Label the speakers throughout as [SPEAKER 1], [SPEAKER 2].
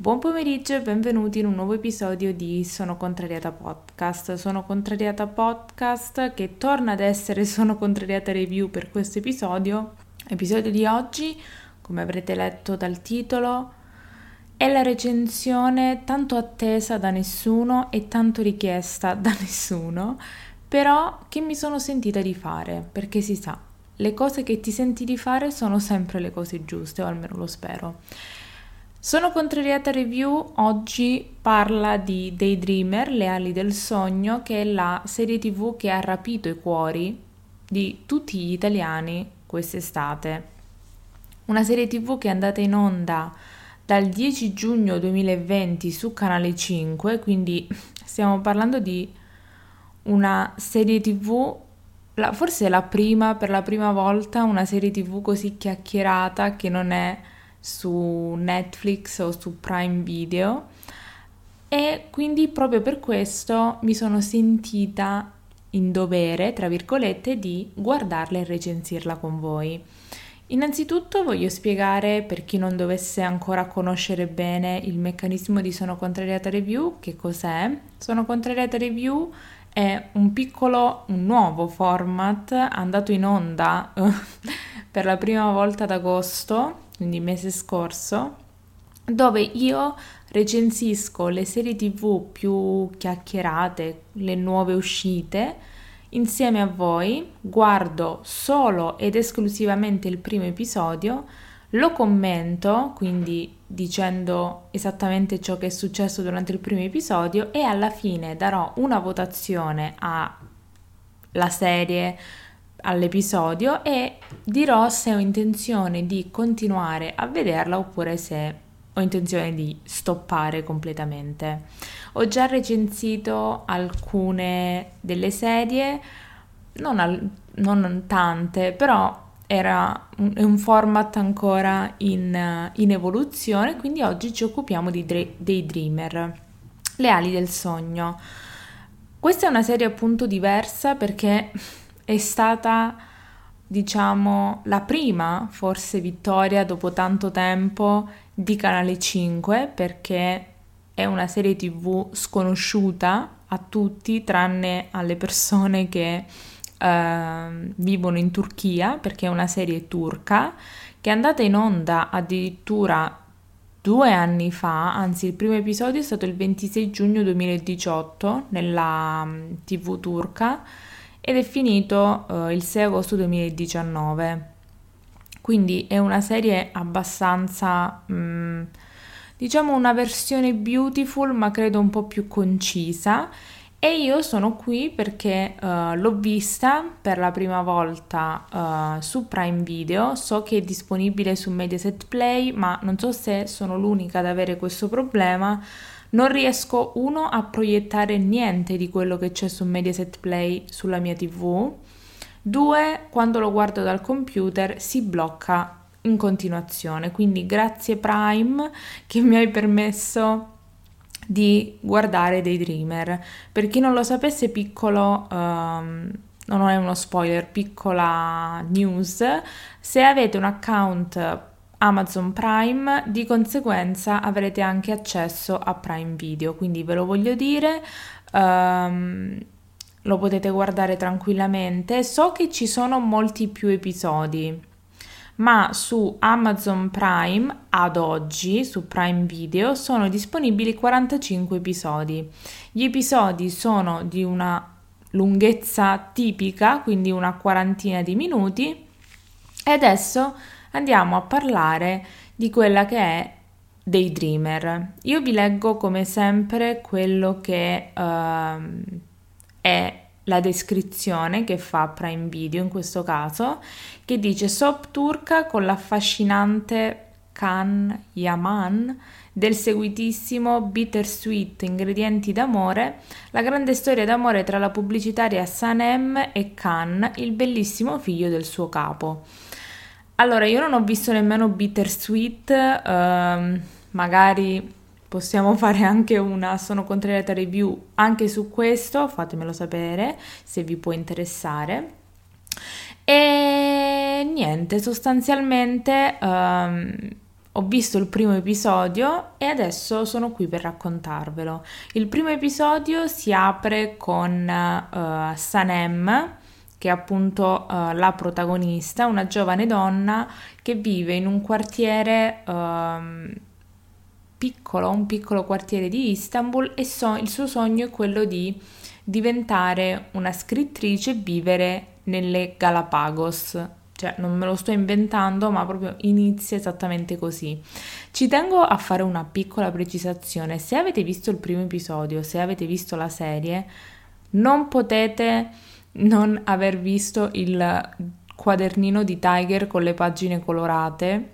[SPEAKER 1] Buon pomeriggio e benvenuti in un nuovo episodio di Sono Contrariata Podcast. Sono Contrariata Podcast che torna ad essere Sono Contrariata Review per questo episodio. Episodio di oggi, come avrete letto dal titolo, è la recensione tanto attesa da nessuno e tanto richiesta da nessuno, però che mi sono sentita di fare, perché si sa, le cose che ti senti di fare sono sempre le cose giuste, o almeno lo spero. Sono contrariata review oggi parla di Daydreamer, Le ali del sogno, che è la serie tv che ha rapito i cuori di tutti gli italiani quest'estate. Una serie tv che è andata in onda dal 10 giugno 2020 su Canale 5, quindi stiamo parlando di una serie tv, la, forse la prima, per la prima volta, una serie tv così chiacchierata che non è su Netflix o su Prime Video e quindi proprio per questo mi sono sentita in dovere, tra virgolette, di guardarla e recensirla con voi. Innanzitutto voglio spiegare per chi non dovesse ancora conoscere bene il meccanismo di Sono Contrariata Review che cos'è. Sono Contrariata Review è un piccolo, un nuovo format andato in onda per la prima volta ad agosto quindi mese scorso, dove io recensisco le serie tv più chiacchierate, le nuove uscite, insieme a voi, guardo solo ed esclusivamente il primo episodio, lo commento, quindi dicendo esattamente ciò che è successo durante il primo episodio e alla fine darò una votazione alla serie all'episodio e dirò se ho intenzione di continuare a vederla oppure se ho intenzione di stoppare completamente. Ho già recensito alcune delle serie, non, al, non tante, però era un, un format ancora in, in, evoluzione, quindi oggi ci occupiamo di dei Dreamer, le ali del sogno. Questa è una serie appunto diversa perché è stata, diciamo, la prima forse vittoria dopo tanto tempo di Canale 5 perché è una serie tv sconosciuta a tutti tranne alle persone che uh, vivono in Turchia perché è una serie turca che è andata in onda addirittura due anni fa, anzi il primo episodio è stato il 26 giugno 2018 nella tv turca ed è finito uh, il 6 agosto 2019. Quindi è una serie abbastanza, um, diciamo una versione beautiful, ma credo un po' più concisa. E io sono qui perché uh, l'ho vista per la prima volta uh, su Prime Video, so che è disponibile su Mediaset Play, ma non so se sono l'unica ad avere questo problema non riesco uno a proiettare niente di quello che c'è su Mediaset Play sulla mia TV. Due, quando lo guardo dal computer si blocca in continuazione. Quindi grazie Prime che mi hai permesso di guardare dei Dreamer. Per chi non lo sapesse, piccolo um, non è uno spoiler, piccola news. Se avete un account Amazon Prime, di conseguenza avrete anche accesso a Prime Video, quindi ve lo voglio dire, um, lo potete guardare tranquillamente. So che ci sono molti più episodi, ma su Amazon Prime ad oggi, su Prime Video, sono disponibili 45 episodi. Gli episodi sono di una lunghezza tipica, quindi una quarantina di minuti, e adesso andiamo a parlare di quella che è Daydreamer. Io vi leggo come sempre quello che uh, è la descrizione che fa Prime Video in questo caso, che dice soap turca con l'affascinante Kan Yaman del seguitissimo Bittersweet Ingredienti d'amore, la grande storia d'amore tra la pubblicitaria Sanem e Khan, il bellissimo figlio del suo capo. Allora, io non ho visto nemmeno Bittersweet, ehm, magari possiamo fare anche una sono contrariata review anche su questo, fatemelo sapere se vi può interessare. E niente, sostanzialmente ehm, ho visto il primo episodio e adesso sono qui per raccontarvelo. Il primo episodio si apre con uh, Sanem, che è appunto uh, la protagonista, una giovane donna che vive in un quartiere uh, piccolo, un piccolo quartiere di Istanbul e so- il suo sogno è quello di diventare una scrittrice e vivere nelle Galapagos, cioè non me lo sto inventando, ma proprio inizia esattamente così. Ci tengo a fare una piccola precisazione. Se avete visto il primo episodio, se avete visto la serie, non potete non aver visto il quadernino di Tiger con le pagine colorate.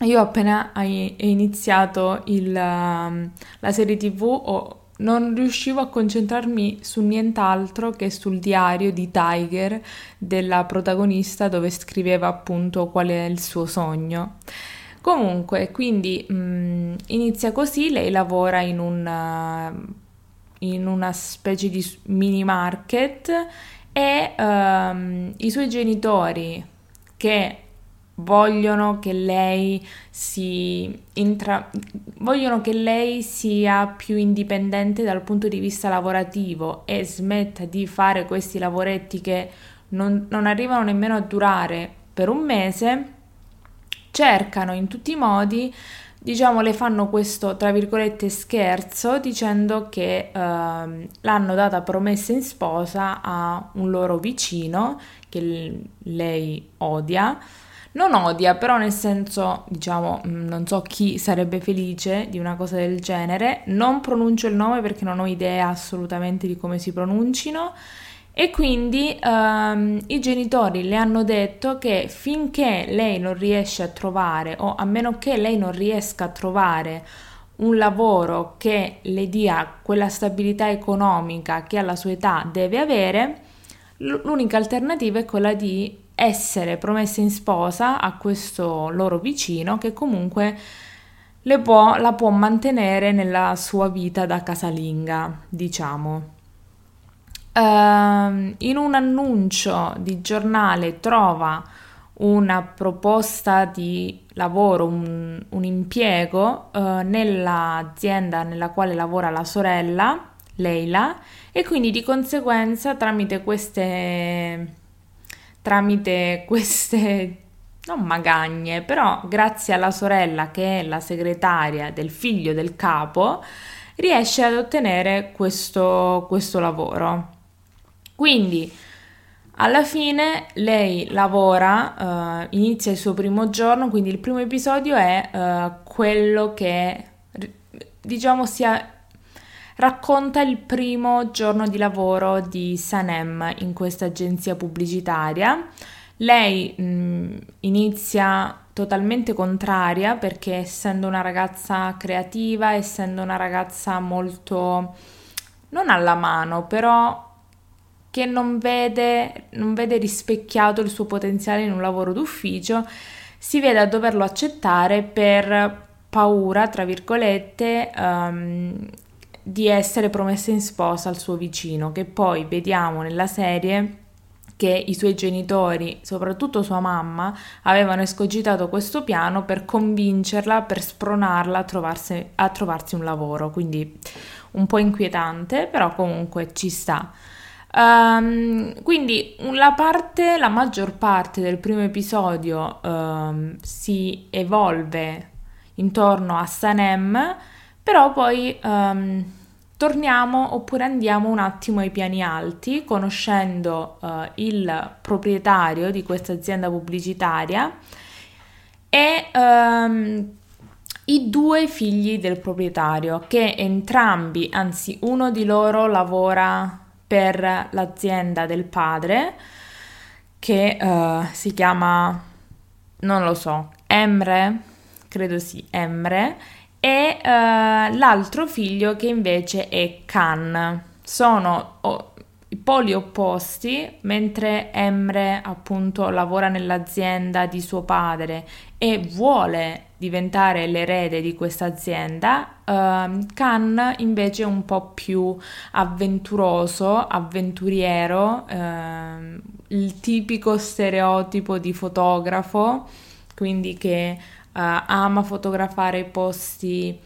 [SPEAKER 1] Io appena hai iniziato il, la serie TV ho non riuscivo a concentrarmi su nient'altro che sul diario di Tiger della protagonista dove scriveva appunto qual è il suo sogno. Comunque, quindi mh, mm, inizia così, lei lavora in, un, in una specie di mini market e um, i suoi genitori che vogliono che lei si intra... vogliono che lei sia più indipendente dal punto di vista lavorativo e smetta di fare questi lavoretti che non, non arrivano nemmeno a durare per un mese, cercano in tutti i modi diciamo le fanno questo tra virgolette scherzo dicendo che uh, l'hanno data promessa in sposa a un loro vicino che l- lei odia. Non odia, però nel senso, diciamo, mm, non so chi sarebbe felice di una cosa del genere, non pronuncio il nome perché non ho idea assolutamente di come si pronuncino e quindi um, i genitori le hanno detto che finché lei non riesce a trovare o a meno che lei non riesca a trovare un lavoro che le dia quella stabilità economica che alla sua età deve avere, l'unica alternativa è quella di essere promessa in sposa a questo loro vicino che comunque può, la può mantenere nella sua vita da casalinga, diciamo. Uh, in un annuncio di giornale trova una proposta di lavoro, un, un impiego uh, nell'azienda nella quale lavora la sorella, Leila, e quindi di conseguenza tramite queste tramite queste non magagne, però grazie alla sorella che è la segretaria del figlio del capo, riesce ad ottenere questo, questo lavoro. Quindi alla fine lei lavora, uh, inizia il suo primo giorno, quindi il primo episodio è uh, quello che diciamo sia racconta il primo giorno di lavoro di Sanem in questa agenzia pubblicitaria. Lei mh, mm, inizia totalmente contraria perché essendo una ragazza creativa, essendo una ragazza molto non alla mano, però che non vede, non vede rispecchiato il suo potenziale in un lavoro d'ufficio, si vede a doverlo accettare per paura, tra virgolette, um, di essere promessa in sposa al suo vicino, che poi vediamo nella serie che i suoi genitori, soprattutto sua mamma, avevano escogitato questo piano per convincerla, per spronarla a, trovarsi, a trovarsi un lavoro, quindi un po' inquietante, però comunque ci sta. Um, quindi la parte, la maggior parte del primo episodio um, si evolve intorno a Sanem, però poi um, torniamo oppure andiamo un attimo ai piani alti, conoscendo uh, il proprietario di questa azienda pubblicitaria e um, i due figli del proprietario, che entrambi, anzi uno di loro lavora per l'azienda del padre, che uh, si chiama, non lo so, Emre, credo sì, Emre, e uh, l'altro figlio che invece è Khan. Sono oh, i poli opposti, mentre Emre appunto lavora nell'azienda di suo padre e vuole diventare l'erede di questa azienda, uh, Khan invece è un po' più avventuroso, avventuriero, uh, il tipico stereotipo di fotografo, quindi che ama fotografare posti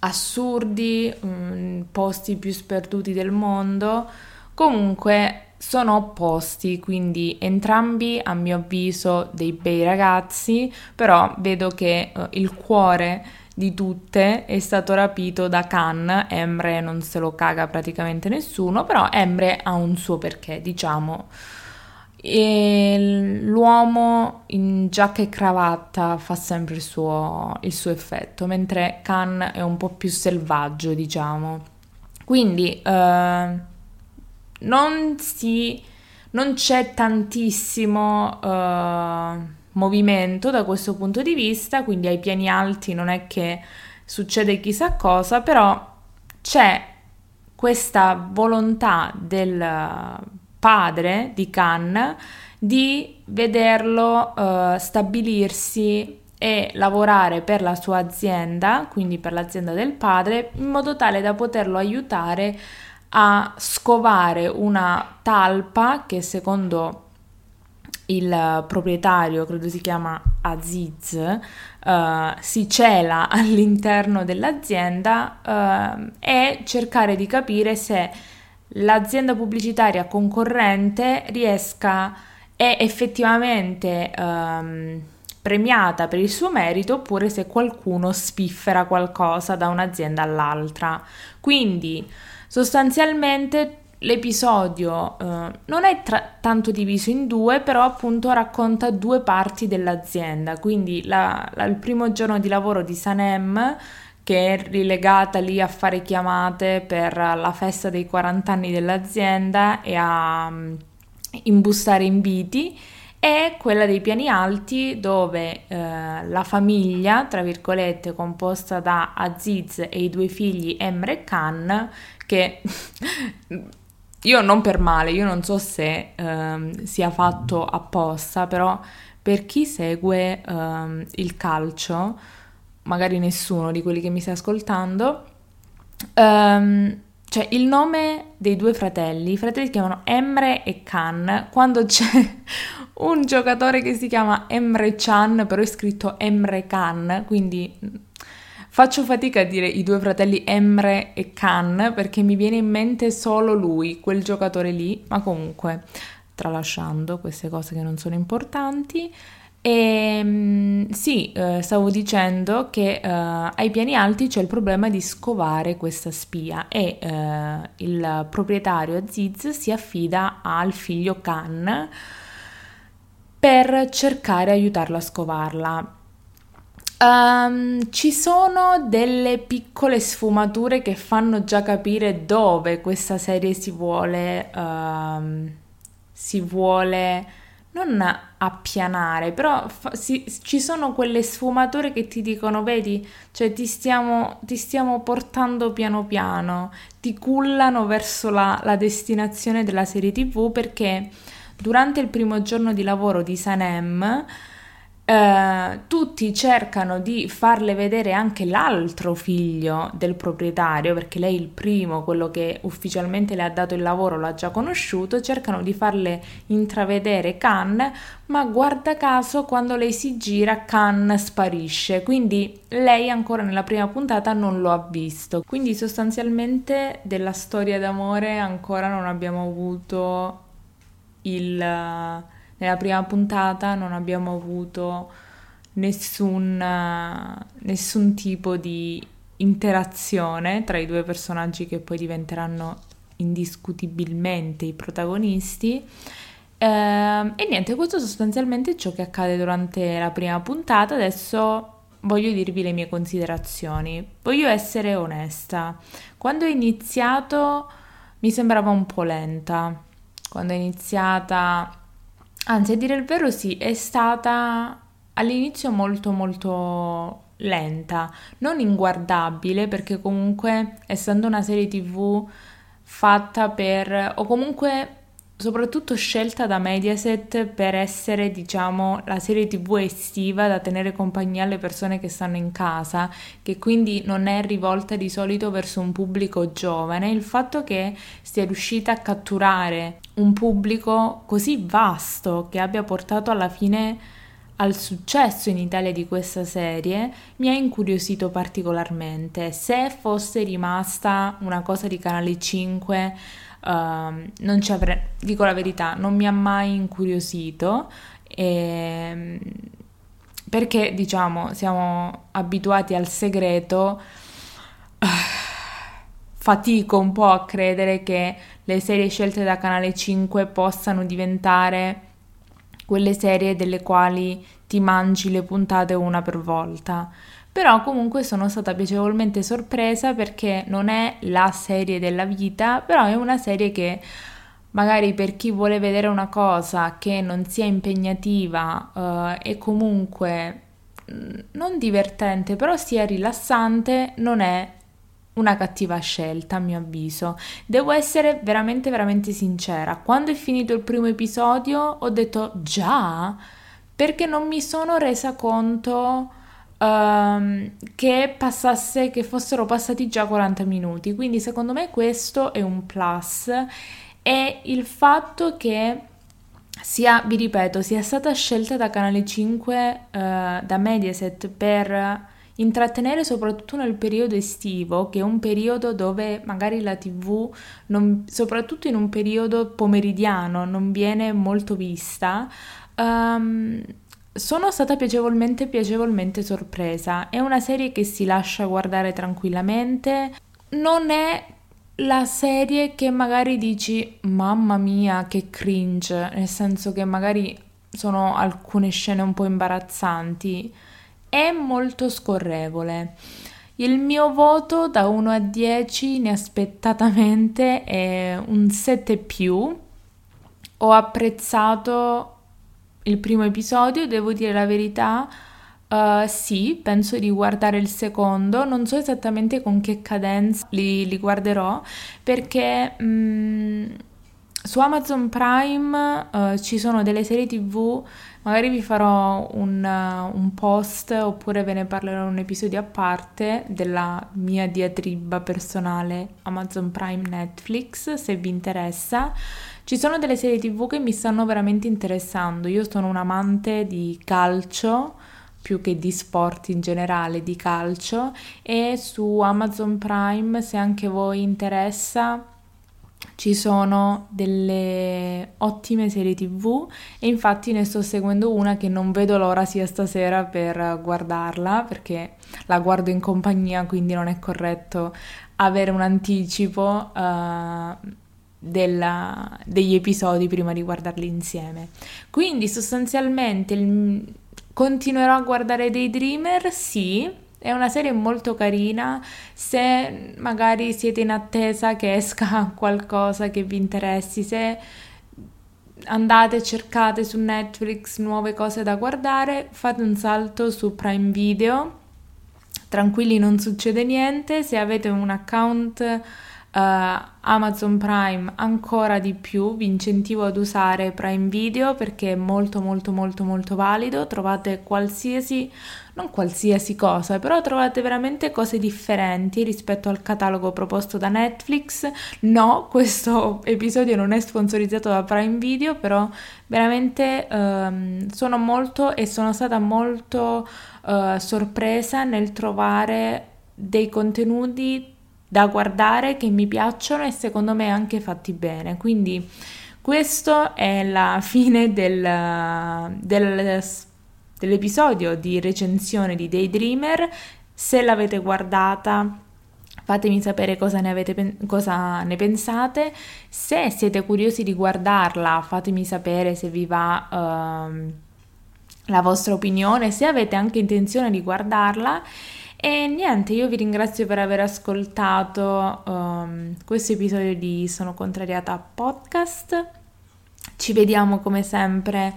[SPEAKER 1] assurdi, mm, posti più sperduti del mondo. Comunque sono opposti, quindi entrambi a mio avviso dei bei ragazzi, però vedo che uh, il cuore di tutte è stato rapito da Khan, Emre non se lo caga praticamente nessuno, però Emre ha un suo perché, diciamo. E l'uomo in giacca e cravatta fa sempre il suo, il suo effetto, mentre Khan è un po' più selvaggio, diciamo. Quindi eh, non si non c'è tantissimo uh, movimento da questo punto di vista, quindi ai piani alti non è che succede chissà cosa, però c'è questa volontà del padre di Khan di vederlo uh, stabilirsi e lavorare per la sua azienda, quindi per l'azienda del padre, in modo tale da poterlo aiutare a scovare una talpa che secondo il proprietario, credo si chiama Aziz, uh, si cela all'interno dell'azienda uh, e cercare di capire se l'azienda pubblicitaria concorrente riesca è effettivamente um, premiata per il suo merito oppure se qualcuno spiffera qualcosa da un'azienda all'altra. Quindi Sostanzialmente l'episodio eh, non è tra- tanto diviso in due, però appunto racconta due parti dell'azienda. Quindi la, la, il primo giorno di lavoro di Sanem, che è rilegata lì a fare chiamate per la festa dei 40 anni dell'azienda e a um, imbustare inviti e quella dei piani alti dove eh, la famiglia, tra virgolette, composta da Aziz e i due figli Emre e Khan, che io non per male, io non so se ehm, sia fatto apposta, però per chi segue ehm, il calcio, magari nessuno di quelli che mi sta ascoltando, ehm, cioè il nome dei due fratelli, i fratelli si chiamano Emre e Khan, quando c'è un giocatore che si chiama Emre Chan, però è scritto Emre Khan, quindi Faccio fatica a dire i due fratelli Emre e Khan perché mi viene in mente solo lui, quel giocatore lì, ma comunque tralasciando queste cose che non sono importanti. E ehm, sì, eh, stavo dicendo che eh, ai piani alti c'è il problema di scovare questa spia e eh, il proprietario Aziz si affida al figlio Khan per cercare di aiutarlo a scovarla. Um, ci sono delle piccole sfumature che fanno già capire dove questa serie si vuole, um, si vuole non appianare, però fa, si, ci sono quelle sfumature che ti dicono, vedi, cioè ti stiamo, ti stiamo portando piano piano, ti cullano verso la, la destinazione della serie tv perché durante il primo giorno di lavoro di Sanem Uh, tutti cercano di farle vedere anche l'altro figlio del proprietario, perché lei il primo, quello che ufficialmente le ha dato il lavoro, l'ha già conosciuto, cercano di farle intravedere Khan, ma guarda caso quando lei si gira Khan sparisce, quindi lei ancora nella prima puntata non lo ha visto. Quindi sostanzialmente della storia d'amore ancora non abbiamo avuto il nella prima puntata non abbiamo avuto nessun, nessun tipo di interazione tra i due personaggi che poi diventeranno indiscutibilmente i protagonisti. Eh, e niente, questo sostanzialmente è ciò che accade durante la prima puntata. Adesso voglio dirvi le mie considerazioni. Voglio essere onesta. Quando è iniziato mi sembrava un po' lenta. Quando è iniziata Anzi, a dire il vero, sì, è stata all'inizio molto molto lenta, non inguardabile perché comunque essendo una serie TV fatta per o comunque soprattutto scelta da Mediaset per essere, diciamo, la serie TV estiva da tenere compagnia alle persone che stanno in casa, che quindi non è rivolta di solito verso un pubblico giovane, il fatto che sia riuscita a catturare un pubblico così vasto che abbia portato alla fine al successo in Italia di questa serie mi ha incuriosito particolarmente. Se fosse rimasta una cosa di Canale 5, uh, ehm, non ci avrei, dico la verità, non mi ha mai incuriosito. E, ehm, perché diciamo siamo abituati al segreto. Fatico un po' a credere che le serie scelte da Canale 5 possano diventare quelle serie delle quali ti mangi le puntate una per volta. Però comunque sono stata piacevolmente sorpresa perché non è la serie della vita, però è una serie che magari per chi vuole vedere una cosa che non sia impegnativa eh, e comunque mm, non divertente, però sia rilassante, non è una cattiva scelta a mio avviso. Devo essere veramente veramente sincera. Quando è finito il primo episodio ho detto già perché non mi sono resa conto um, che passasse che fossero passati già 40 minuti. Quindi secondo me questo è un plus e il fatto che sia, vi ripeto, sia stata scelta da Canale 5 uh, eh, da Mediaset per intrattenere soprattutto nel periodo estivo, che è un periodo dove magari la TV, non, soprattutto in un periodo pomeridiano, non viene molto vista. Um, sono stata piacevolmente piacevolmente sorpresa. È una serie che si lascia guardare tranquillamente. Non è la serie che magari dici mamma mia che cringe, nel senso che magari sono alcune scene un po' imbarazzanti è molto scorrevole. Il mio voto da 1 a 10 inaspettatamente è un 7 più. Ho apprezzato il primo episodio, devo dire la verità. Uh, sì, penso di guardare il secondo, non so esattamente con che cadenza li, li guarderò perché um, su Amazon Prime uh, ci sono delle serie tv Magari vi farò un, uh, un, post oppure ve ne parlerò in un episodio a parte della mia diatriba personale Amazon Prime Netflix, se vi interessa. Ci sono delle serie tv che mi stanno veramente interessando. Io sono un amante di calcio più che di sport in generale, di calcio e su Amazon Prime se anche voi interessa ci sono delle ottime serie tv e infatti ne sto seguendo una che non vedo l'ora sia stasera per guardarla perché la guardo in compagnia quindi non è corretto avere un anticipo uh, della, degli episodi prima di guardarli insieme. Quindi sostanzialmente il, continuerò a guardare dei Dreamer sì è una serie molto carina, se magari siete in attesa che esca qualcosa che vi interessi, se andate e cercate su Netflix nuove cose da guardare, fate un salto su Prime Video. Tranquilli, non succede niente. Se avete un account Amazon Prime ancora di più, vi incentivo ad usare Prime Video perché è molto molto molto molto valido, trovate qualsiasi, non qualsiasi cosa, però trovate veramente cose differenti rispetto al catalogo proposto da Netflix. No, questo episodio non è sponsorizzato da Prime Video, però veramente um, sono molto e sono stata molto uh, sorpresa nel trovare dei contenuti da guardare che mi piacciono e secondo me anche fatti bene. Quindi questo è la fine del, del, dell'episodio di recensione di Daydreamer. Se l'avete guardata fatemi sapere cosa ne, avete, cosa ne pensate. Se siete curiosi di guardarla, fatemi sapere se vi va uh, la vostra opinione, se avete anche intenzione di guardarla. E niente, io vi ringrazio per aver ascoltato um, questo episodio di Sono Contrariata Podcast. Ci vediamo come sempre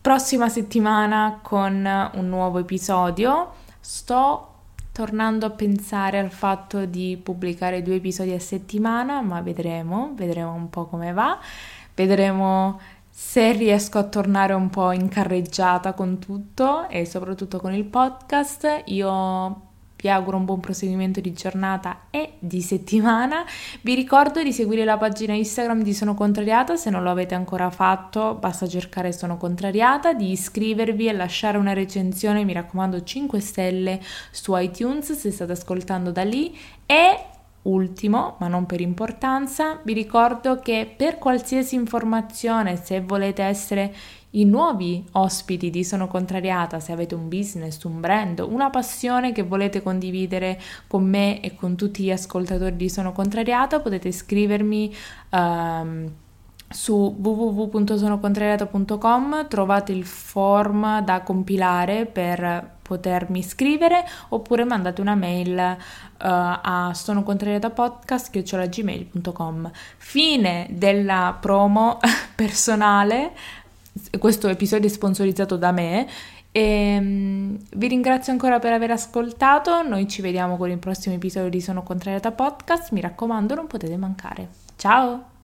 [SPEAKER 1] prossima settimana con un nuovo episodio. Sto tornando a pensare al fatto di pubblicare due episodi a settimana, ma vedremo, vedremo un po' come va. Vedremo se riesco a tornare un po' in carreggiata con tutto e soprattutto con il podcast, io vi auguro un buon proseguimento di giornata e di settimana. Vi ricordo di seguire la pagina Instagram di Sono Contrariata, se non lo avete ancora fatto basta cercare Sono Contrariata, di iscrivervi e lasciare una recensione, mi raccomando 5 stelle su iTunes se state ascoltando da lì e Ultimo, ma non per importanza, vi ricordo che per qualsiasi informazione, se volete essere i nuovi ospiti di Sono Contrariata, se avete un business, un brand, una passione che volete condividere con me e con tutti gli ascoltatori di Sono Contrariata, potete scrivermi. Um, su www.sonocontrariata.com trovate il form da compilare per potermi scrivere oppure mandate una mail uh, a sonocontrariatapodcast.gmail.com Fine della promo personale, questo episodio è sponsorizzato da me. E um, vi ringrazio ancora per aver ascoltato, noi ci vediamo con il prossimo episodio di Sono Contrariata Podcast, mi raccomando non potete mancare. Ciao!